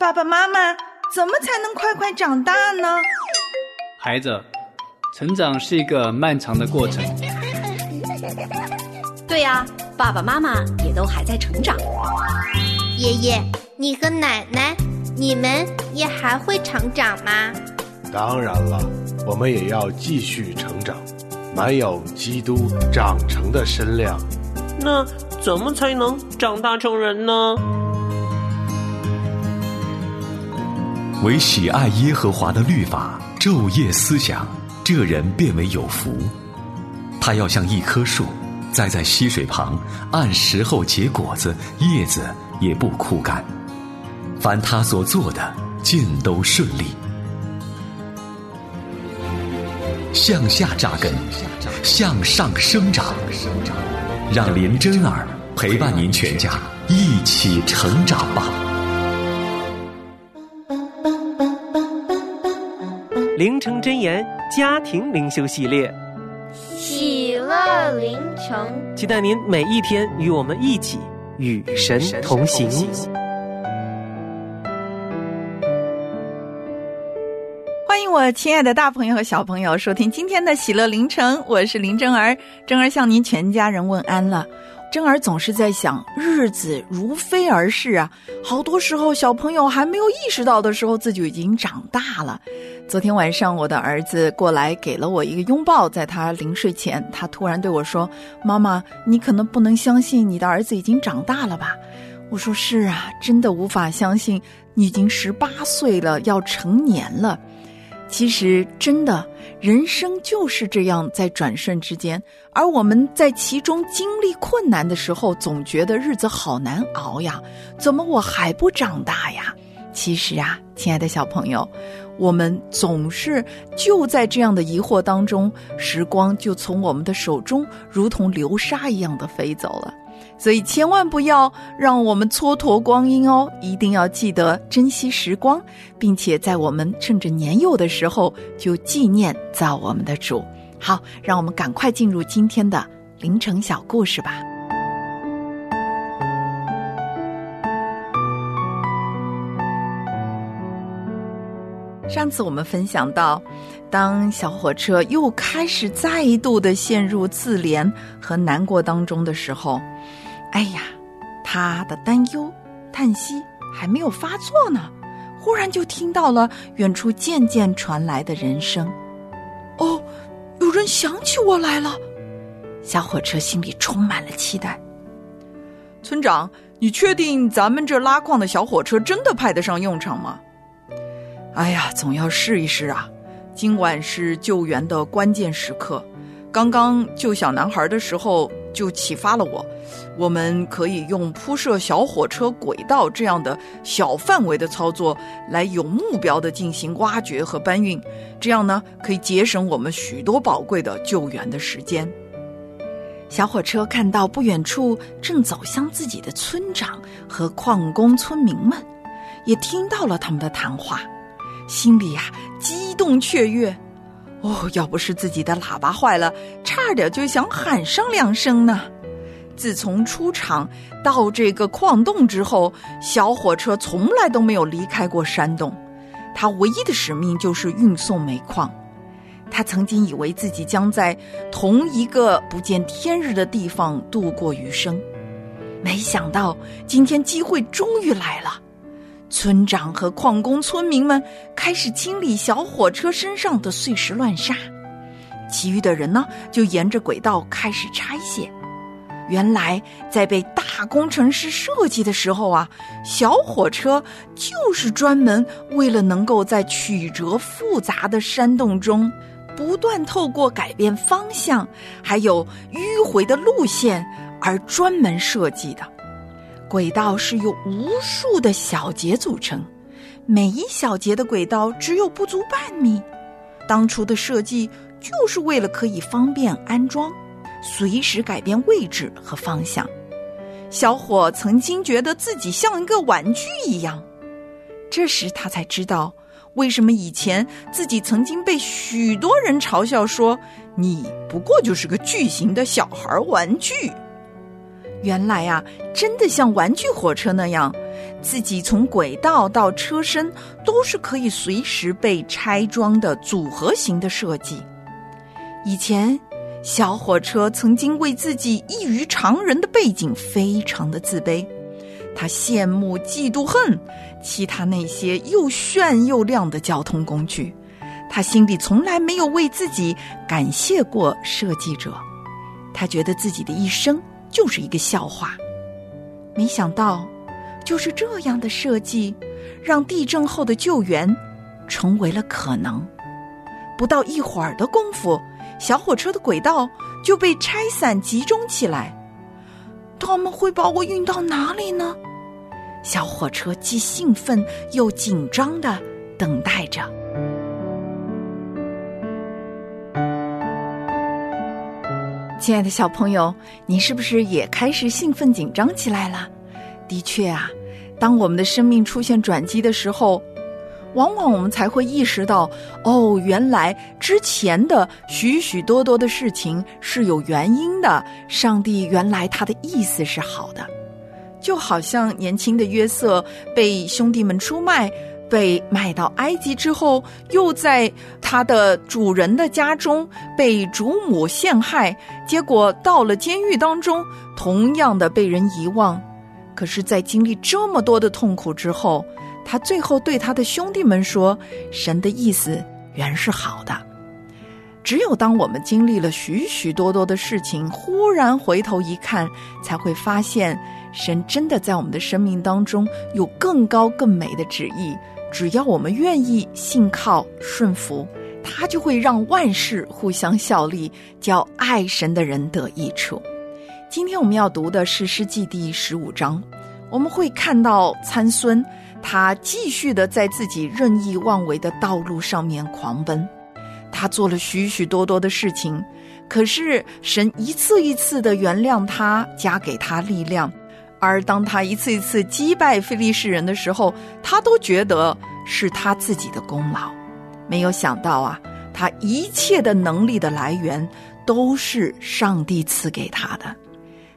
爸爸妈妈，怎么才能快快长大呢？孩子，成长是一个漫长的过程。对呀，爸爸妈妈也都还在成长。爷爷，你和奶奶，你们也还会成长吗？当然了，我们也要继续成长，满有基督长成的身量。那怎么才能长大成人呢？唯喜爱耶和华的律法，昼夜思想，这人变为有福。他要像一棵树，栽在溪水旁，按时候结果子，叶子也不枯干。凡他所做的，尽都顺利。向下扎根，向上生长。让林真儿陪伴您全家一起成长吧。灵城真言家庭灵修系列，喜乐灵城，期待您每一天与我们一起与神同行。欢迎我亲爱的大朋友和小朋友收听今天的喜乐凌晨，我是林真儿，真儿向您全家人问安了。真儿总是在想，日子如飞而逝啊，好多时候小朋友还没有意识到的时候，自己已经长大了。昨天晚上，我的儿子过来给了我一个拥抱，在他临睡前，他突然对我说：“妈妈，你可能不能相信你的儿子已经长大了吧？”我说：“是啊，真的无法相信，你已经十八岁了，要成年了。”其实，真的，人生就是这样，在转瞬之间。而我们在其中经历困难的时候，总觉得日子好难熬呀，怎么我还不长大呀？其实啊，亲爱的小朋友，我们总是就在这样的疑惑当中，时光就从我们的手中如同流沙一样的飞走了。所以千万不要让我们蹉跎光阴哦，一定要记得珍惜时光，并且在我们趁着年幼的时候就纪念造我们的主。好，让我们赶快进入今天的凌晨小故事吧。上次我们分享到，当小火车又开始再度的陷入自怜和难过当中的时候，哎呀，他的担忧、叹息还没有发作呢，忽然就听到了远处渐渐传来的人声。哦，有人想起我来了！小火车心里充满了期待。村长，你确定咱们这拉矿的小火车真的派得上用场吗？哎呀，总要试一试啊！今晚是救援的关键时刻，刚刚救小男孩的时候就启发了我。我们可以用铺设小火车轨道这样的小范围的操作，来有目标的进行挖掘和搬运，这样呢可以节省我们许多宝贵的救援的时间。小火车看到不远处正走向自己的村长和矿工村民们，也听到了他们的谈话。心里呀激动雀跃，哦，要不是自己的喇叭坏了，差点就想喊上两声呢。自从出厂到这个矿洞之后，小火车从来都没有离开过山洞。它唯一的使命就是运送煤矿。他曾经以为自己将在同一个不见天日的地方度过余生，没想到今天机会终于来了。村长和矿工村民们开始清理小火车身上的碎石乱沙，其余的人呢，就沿着轨道开始拆卸。原来，在被大工程师设计的时候啊，小火车就是专门为了能够在曲折复杂的山洞中，不断透过改变方向，还有迂回的路线而专门设计的。轨道是由无数的小节组成，每一小节的轨道只有不足半米。当初的设计就是为了可以方便安装，随时改变位置和方向。小伙曾经觉得自己像一个玩具一样，这时他才知道为什么以前自己曾经被许多人嘲笑说：“你不过就是个巨型的小孩玩具。”原来啊，真的像玩具火车那样，自己从轨道到车身都是可以随时被拆装的组合型的设计。以前，小火车曾经为自己异于常人的背景非常的自卑，他羡慕、嫉妒、恨其他那些又炫又亮的交通工具。他心里从来没有为自己感谢过设计者，他觉得自己的一生就是一个笑话。没想到，就是这样的设计，让地震后的救援成为了可能。不到一会儿的功夫，小火车的轨道就被拆散集中起来。他们会把我运到哪里呢？小火车既兴奋又紧张的等待着。亲爱的小朋友，你是不是也开始兴奋紧张起来了？的确啊，当我们的生命出现转机的时候，往往我们才会意识到，哦，原来之前的许许多多的事情是有原因的。上帝原来他的意思是好的，就好像年轻的约瑟被兄弟们出卖。被卖到埃及之后，又在他的主人的家中被主母陷害，结果到了监狱当中，同样的被人遗忘。可是，在经历这么多的痛苦之后，他最后对他的兄弟们说：“神的意思原是好的。”只有当我们经历了许许多多的事情，忽然回头一看，才会发现，神真的在我们的生命当中有更高更美的旨意。只要我们愿意信靠顺服，他就会让万事互相效力，叫爱神的人得益处。今天我们要读的是《诗记》第十五章，我们会看到参孙，他继续的在自己任意妄为的道路上面狂奔，他做了许许多多的事情，可是神一次一次的原谅他，加给他力量。而当他一次一次击败非利士人的时候，他都觉得是他自己的功劳。没有想到啊，他一切的能力的来源都是上帝赐给他的。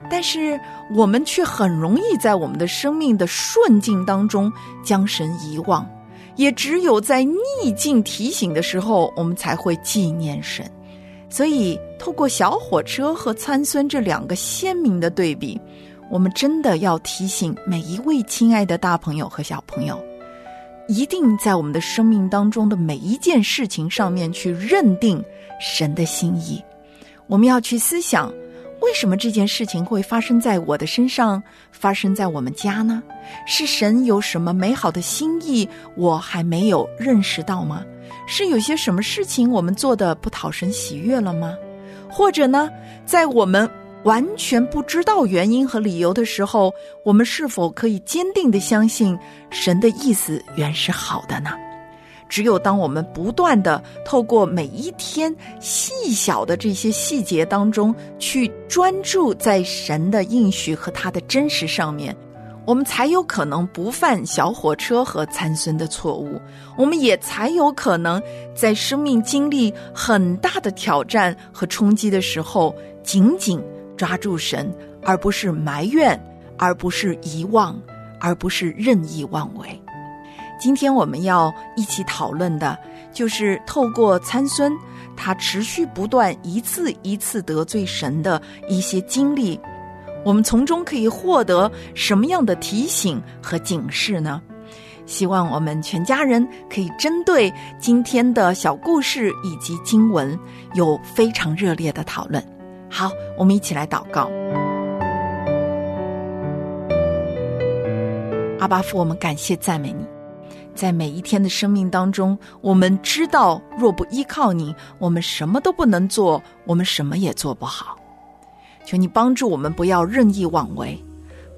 但是我们却很容易在我们的生命的顺境当中将神遗忘，也只有在逆境提醒的时候，我们才会纪念神。所以，透过小火车和参孙这两个鲜明的对比。我们真的要提醒每一位亲爱的大朋友和小朋友，一定在我们的生命当中的每一件事情上面去认定神的心意。我们要去思想，为什么这件事情会发生在我的身上，发生在我们家呢？是神有什么美好的心意，我还没有认识到吗？是有些什么事情我们做的不讨神喜悦了吗？或者呢，在我们。完全不知道原因和理由的时候，我们是否可以坚定的相信神的意思原是好的呢？只有当我们不断的透过每一天细小的这些细节当中去专注在神的应许和他的真实上面，我们才有可能不犯小火车和参孙的错误，我们也才有可能在生命经历很大的挑战和冲击的时候，紧紧。抓住神，而不是埋怨，而不是遗忘，而不是任意妄为。今天我们要一起讨论的，就是透过参孙他持续不断、一次一次得罪神的一些经历，我们从中可以获得什么样的提醒和警示呢？希望我们全家人可以针对今天的小故事以及经文，有非常热烈的讨论。好，我们一起来祷告。阿巴父，我们感谢赞美你，在每一天的生命当中，我们知道若不依靠你，我们什么都不能做，我们什么也做不好。求你帮助我们，不要任意妄为，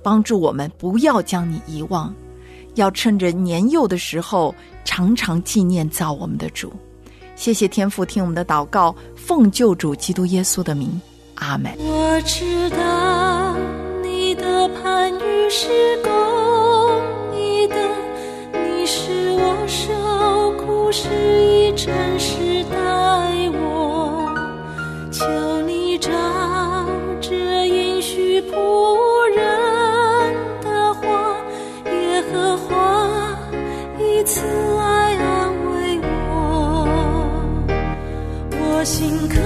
帮助我们不要将你遗忘，要趁着年幼的时候，常常纪念造我们的主。谢谢天父，听我们的祷告，奉救主基督耶稣的名。阿门。我知道你的判语是公义的，你是我受苦时以真实待我，求你照这应许仆人的话，耶和华以慈爱安慰我，我心可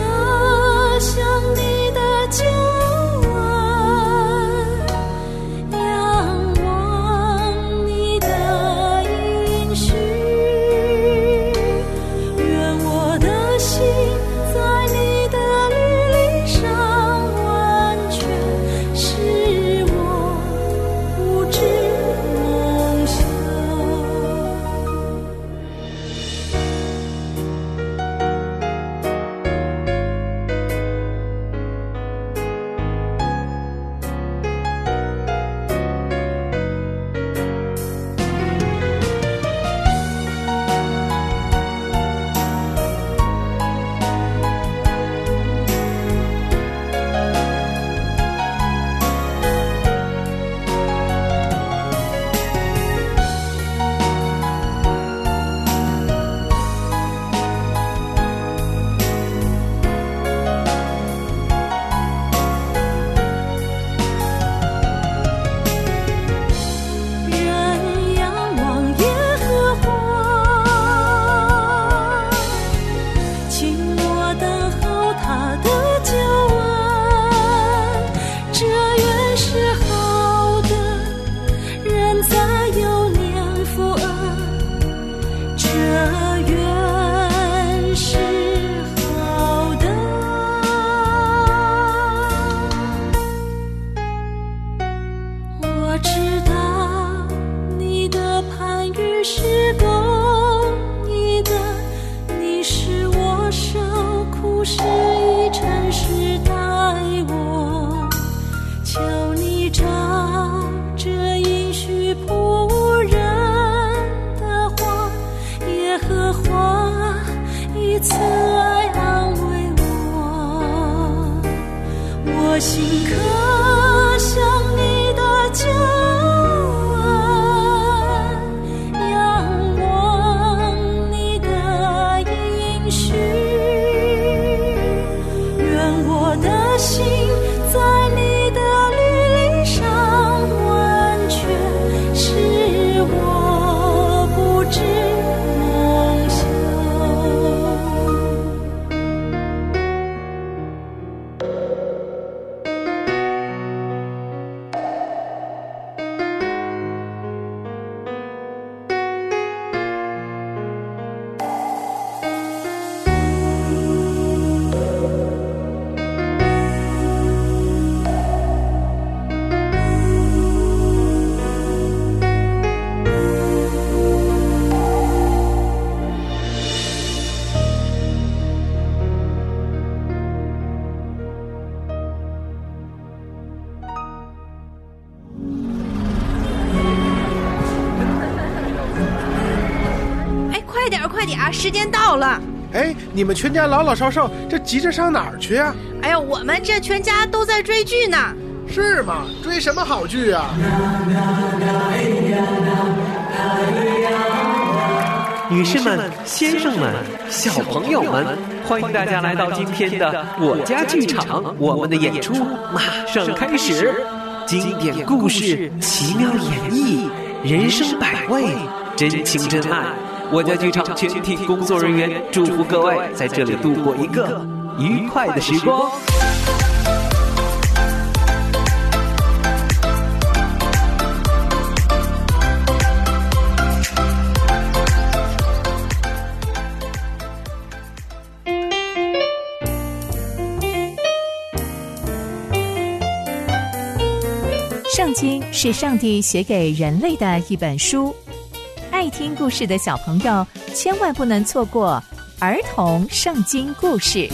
以慈爱安慰我。我心刻了！哎，你们全家老老少少，这急着上哪儿去啊？哎呀，我们这全家都在追剧呢。是吗？追什么好剧啊？女士们、先生们、小朋友们，欢迎大家来到今天的我家剧场，我们的演出马上开始。经典故事，奇妙演绎，人生百味，真情真爱。我家剧场全体工作人员祝福各位在这里度过一个愉快的时光。圣经是上帝写给人类的一本书，爱听故事的小朋友千万不能错过儿童圣经故事。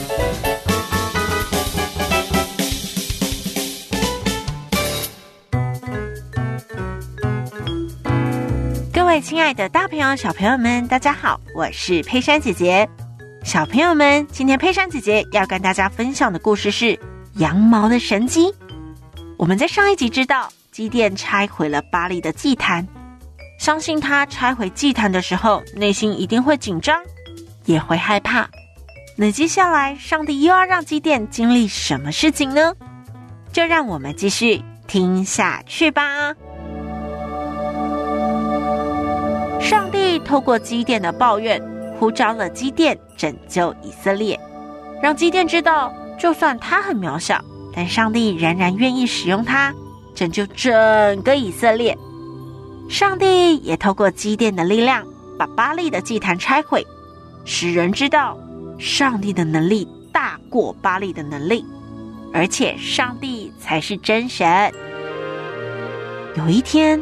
各位亲爱的大朋友、小朋友们，大家好，我是佩珊姐姐。小朋友们，今天佩珊姐姐要跟大家分享的故事是羊毛的神机。我们在上一集知道，基甸拆毁了巴黎的祭坛，相信他拆毁祭坛的时候，内心一定会紧张，也会害怕。那接下来，上帝又要让基甸经历什么事情呢？就让我们继续听下去吧。上帝透过基甸的抱怨，呼召了基甸拯救以色列，让基甸知道，就算他很渺小，但上帝仍然愿意使用他，拯救整个以色列。上帝也透过基甸的力量，把巴利的祭坛拆毁，使人知道上帝的能力大过巴利的能力，而且上帝才是真神。有一天，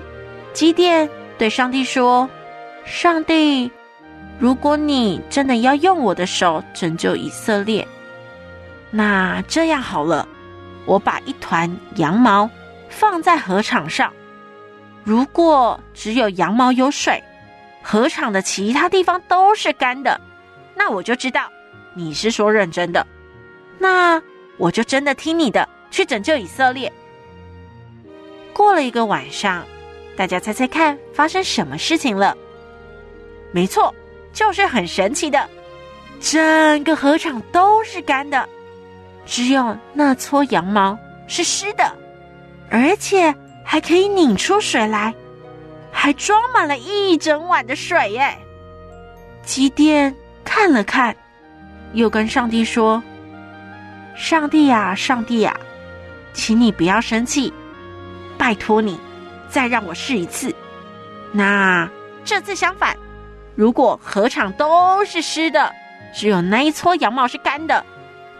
基甸对上帝说：“上帝，如果你真的要用我的手拯救以色列，那这样好了，我把一团羊毛放在河场上。如果只有羊毛有水，河场的其他地方都是干的，那我就知道你是说认真的。那我就真的听你的，去拯救以色列。”过了一个晚上，大家猜猜看发生什么事情了？没错，就是很神奇的，整个河场都是干的，只有那撮羊毛是湿的，而且还可以拧出水来，还装满了一整碗的水耶！基甸看了看，又跟上帝说：“上帝呀，上帝呀，请你不要生气。”拜托你，再让我试一次。那这次相反，如果河场都是湿的，只有那一撮羊毛是干的，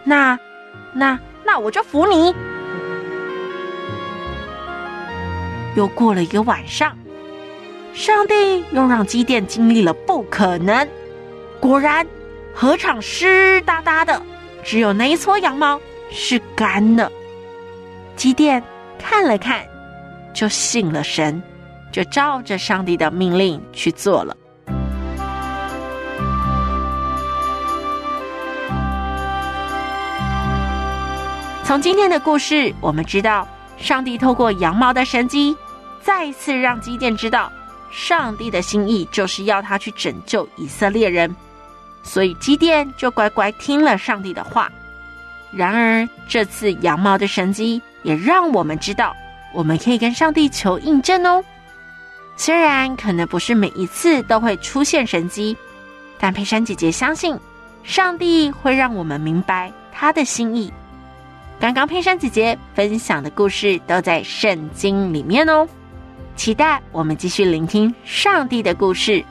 那那那我就服你。又过了一个晚上，上帝又让基甸经历了不可能，果然河场湿哒哒的，只有那一撮羊毛是干的。基甸看了看。就信了神，就照着上帝的命令去做了。从今天的故事，我们知道，上帝透过羊毛的神机，再一次让基甸知道，上帝的心意就是要他去拯救以色列人，所以基甸就乖乖听了上帝的话。然而，这次羊毛的神机也让我们知道。我们可以跟上帝求印证哦。虽然可能不是每一次都会出现神迹，但佩珊姐姐相信，上帝会让我们明白他的心意。刚刚佩珊姐姐分享的故事都在圣经里面哦，期待我们继续聆听上帝的故事。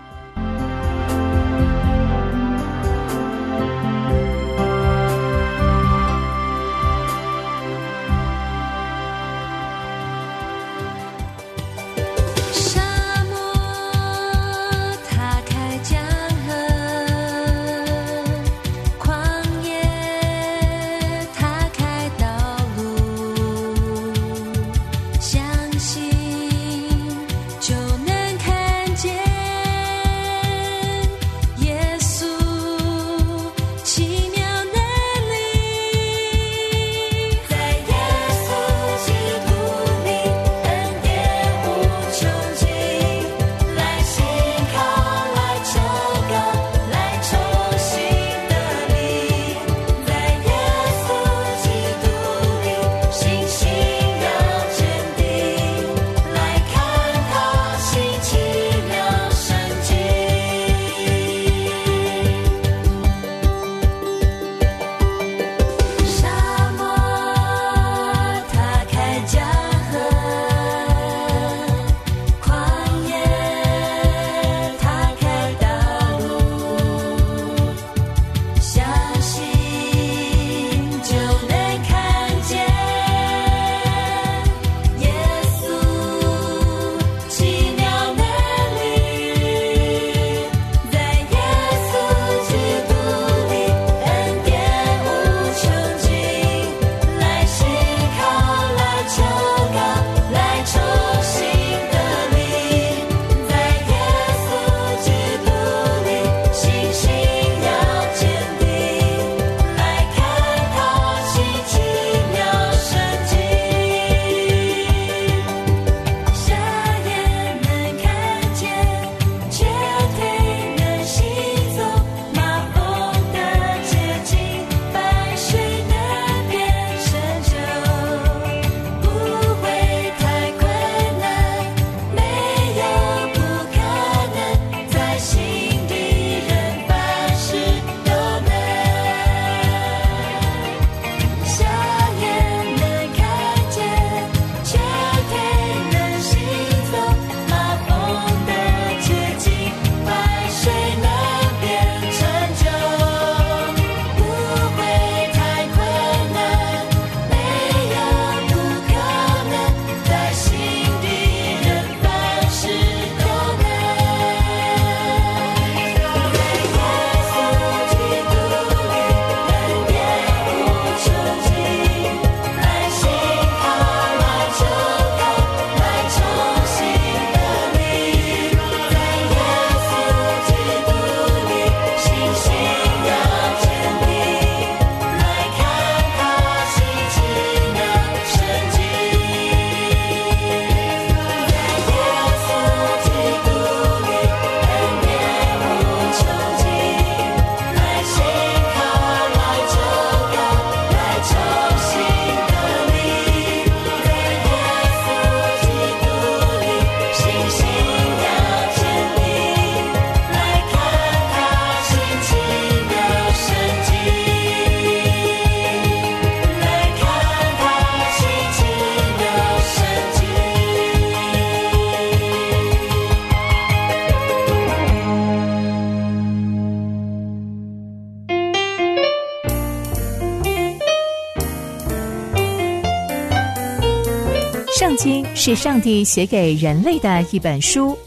是上帝写给人类的一本书，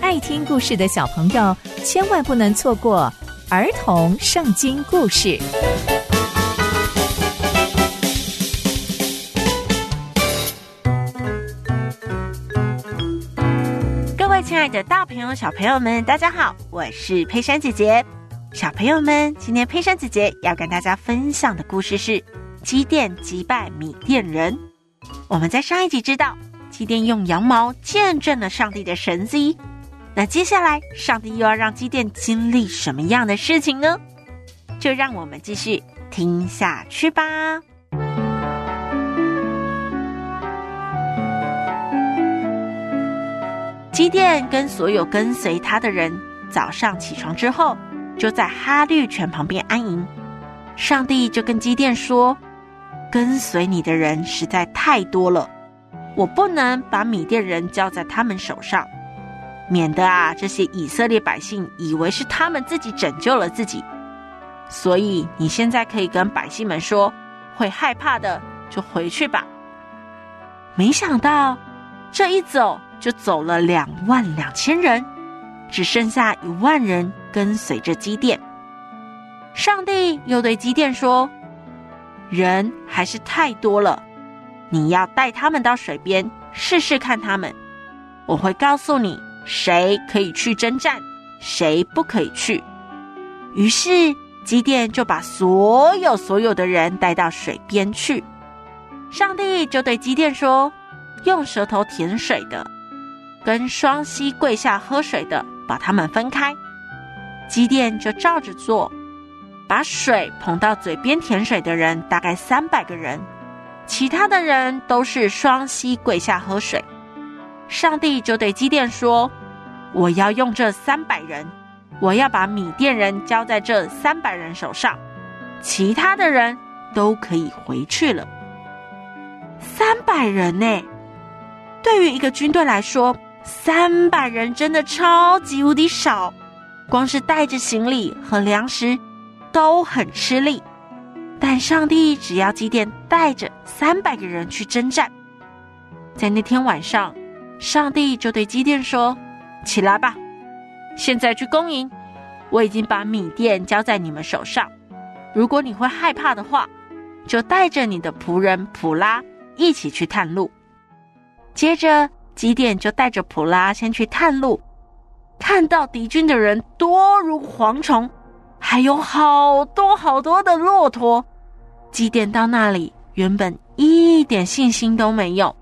爱听故事的小朋友千万不能错过儿童圣经故事。各位亲爱的大朋友、小朋友们，大家好，我是佩珊姐姐。小朋友们，今天佩珊姐姐要跟大家分享的故事是基甸击败米甸人。我们在上一集知道，基甸用羊毛见证了上帝的神迹。那接下来，上帝又要让基甸经历什么样的事情呢？就让我们继续听下去吧。基甸跟所有跟随他的人，早上起床之后，就在哈绿泉旁边安营。上帝就跟基甸说：“跟随你的人实在太多了，我不能把米甸人交在他们手上，免得啊这些以色列百姓以为是他们自己拯救了自己。所以你现在可以跟百姓们说，会害怕的就回去吧。”没想到这一走。就走了两万两千人，只剩下一万人跟随着基甸。上帝又对基甸说：“人还是太多了，你要带他们到水边试试看他们。我会告诉你谁可以去征战，谁不可以去。”于是基甸就把所有所有的人带到水边去。上帝就对基甸说：“用舌头舔水的。”跟双膝跪下喝水的，把他们分开。基甸就照着做，把水捧到嘴边舔水的人大概三百个人，其他的人都是双膝跪下喝水。上帝就对基甸说：“我要用这三百人，我要把米甸人交在这三百人手上，其他的人都可以回去了。”三百人呢？对于一个军队来说。三百人真的超级无敌少，光是带着行李和粮食都很吃力。但上帝只要基甸带着三百个人去征战，在那天晚上，上帝就对基甸说：“起来吧，现在去攻营。我已经把米甸交在你们手上。如果你会害怕的话，就带着你的仆人普拉一起去探路。”接着。基甸就带着普拉先去探路，看到敌军的人多如蝗虫，还有好多好多的骆驼。祭奠到那里，原本一点信心都没有，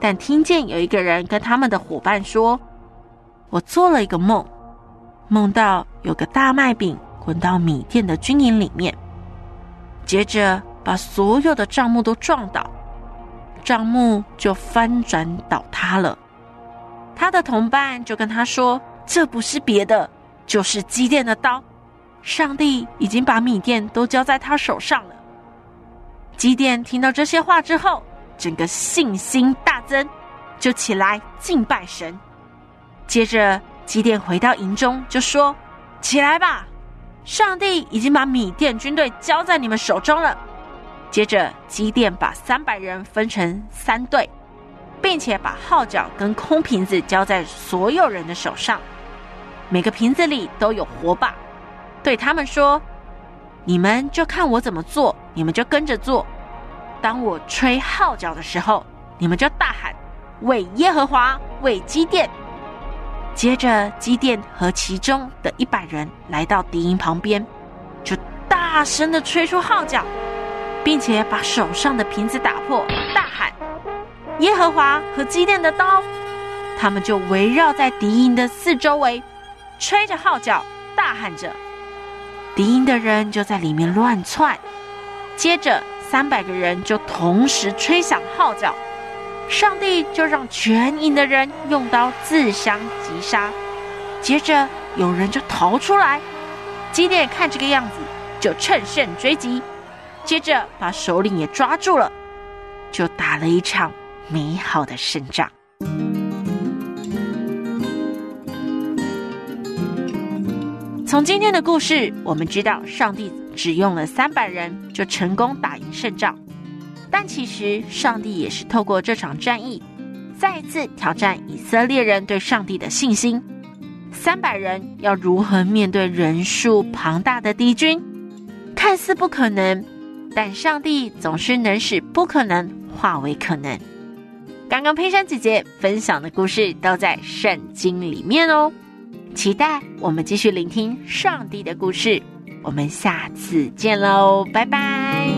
但听见有一个人跟他们的伙伴说：“我做了一个梦，梦到有个大麦饼滚到米店的军营里面，接着把所有的账目都撞倒。”账目就翻转倒塌了，他的同伴就跟他说：“这不是别的，就是祭奠的刀。上帝已经把米店都交在他手上了。”基甸听到这些话之后，整个信心大增，就起来敬拜神。接着，基甸回到营中就说：“起来吧，上帝已经把米甸军队交在你们手中了。”接着，基甸把三百人分成三队，并且把号角跟空瓶子交在所有人的手上，每个瓶子里都有火把，对他们说：“你们就看我怎么做，你们就跟着做。当我吹号角的时候，你们就大喊‘为耶和华，为基甸’。”接着，基甸和其中的一百人来到敌营旁边，就大声的吹出号角。并且把手上的瓶子打破，大喊：“耶和华和基甸的刀！”他们就围绕在敌营的四周围，吹着号角，大喊着。敌营的人就在里面乱窜。接着，三百个人就同时吹响号角，上帝就让全营的人用刀自相击杀。接着，有人就逃出来，基甸看这个样子，就趁胜追击。接着把首领也抓住了，就打了一场美好的胜仗。从今天的故事，我们知道上帝只用了三百人就成功打赢胜仗，但其实上帝也是透过这场战役，再一次挑战以色列人对上帝的信心。三百人要如何面对人数庞大的敌军？看似不可能，但上帝总是能使不可能化为可能。刚刚佩珊姐姐分享的故事都在圣经里面哦，期待我们继续聆听上帝的故事。我们下次见喽，拜拜。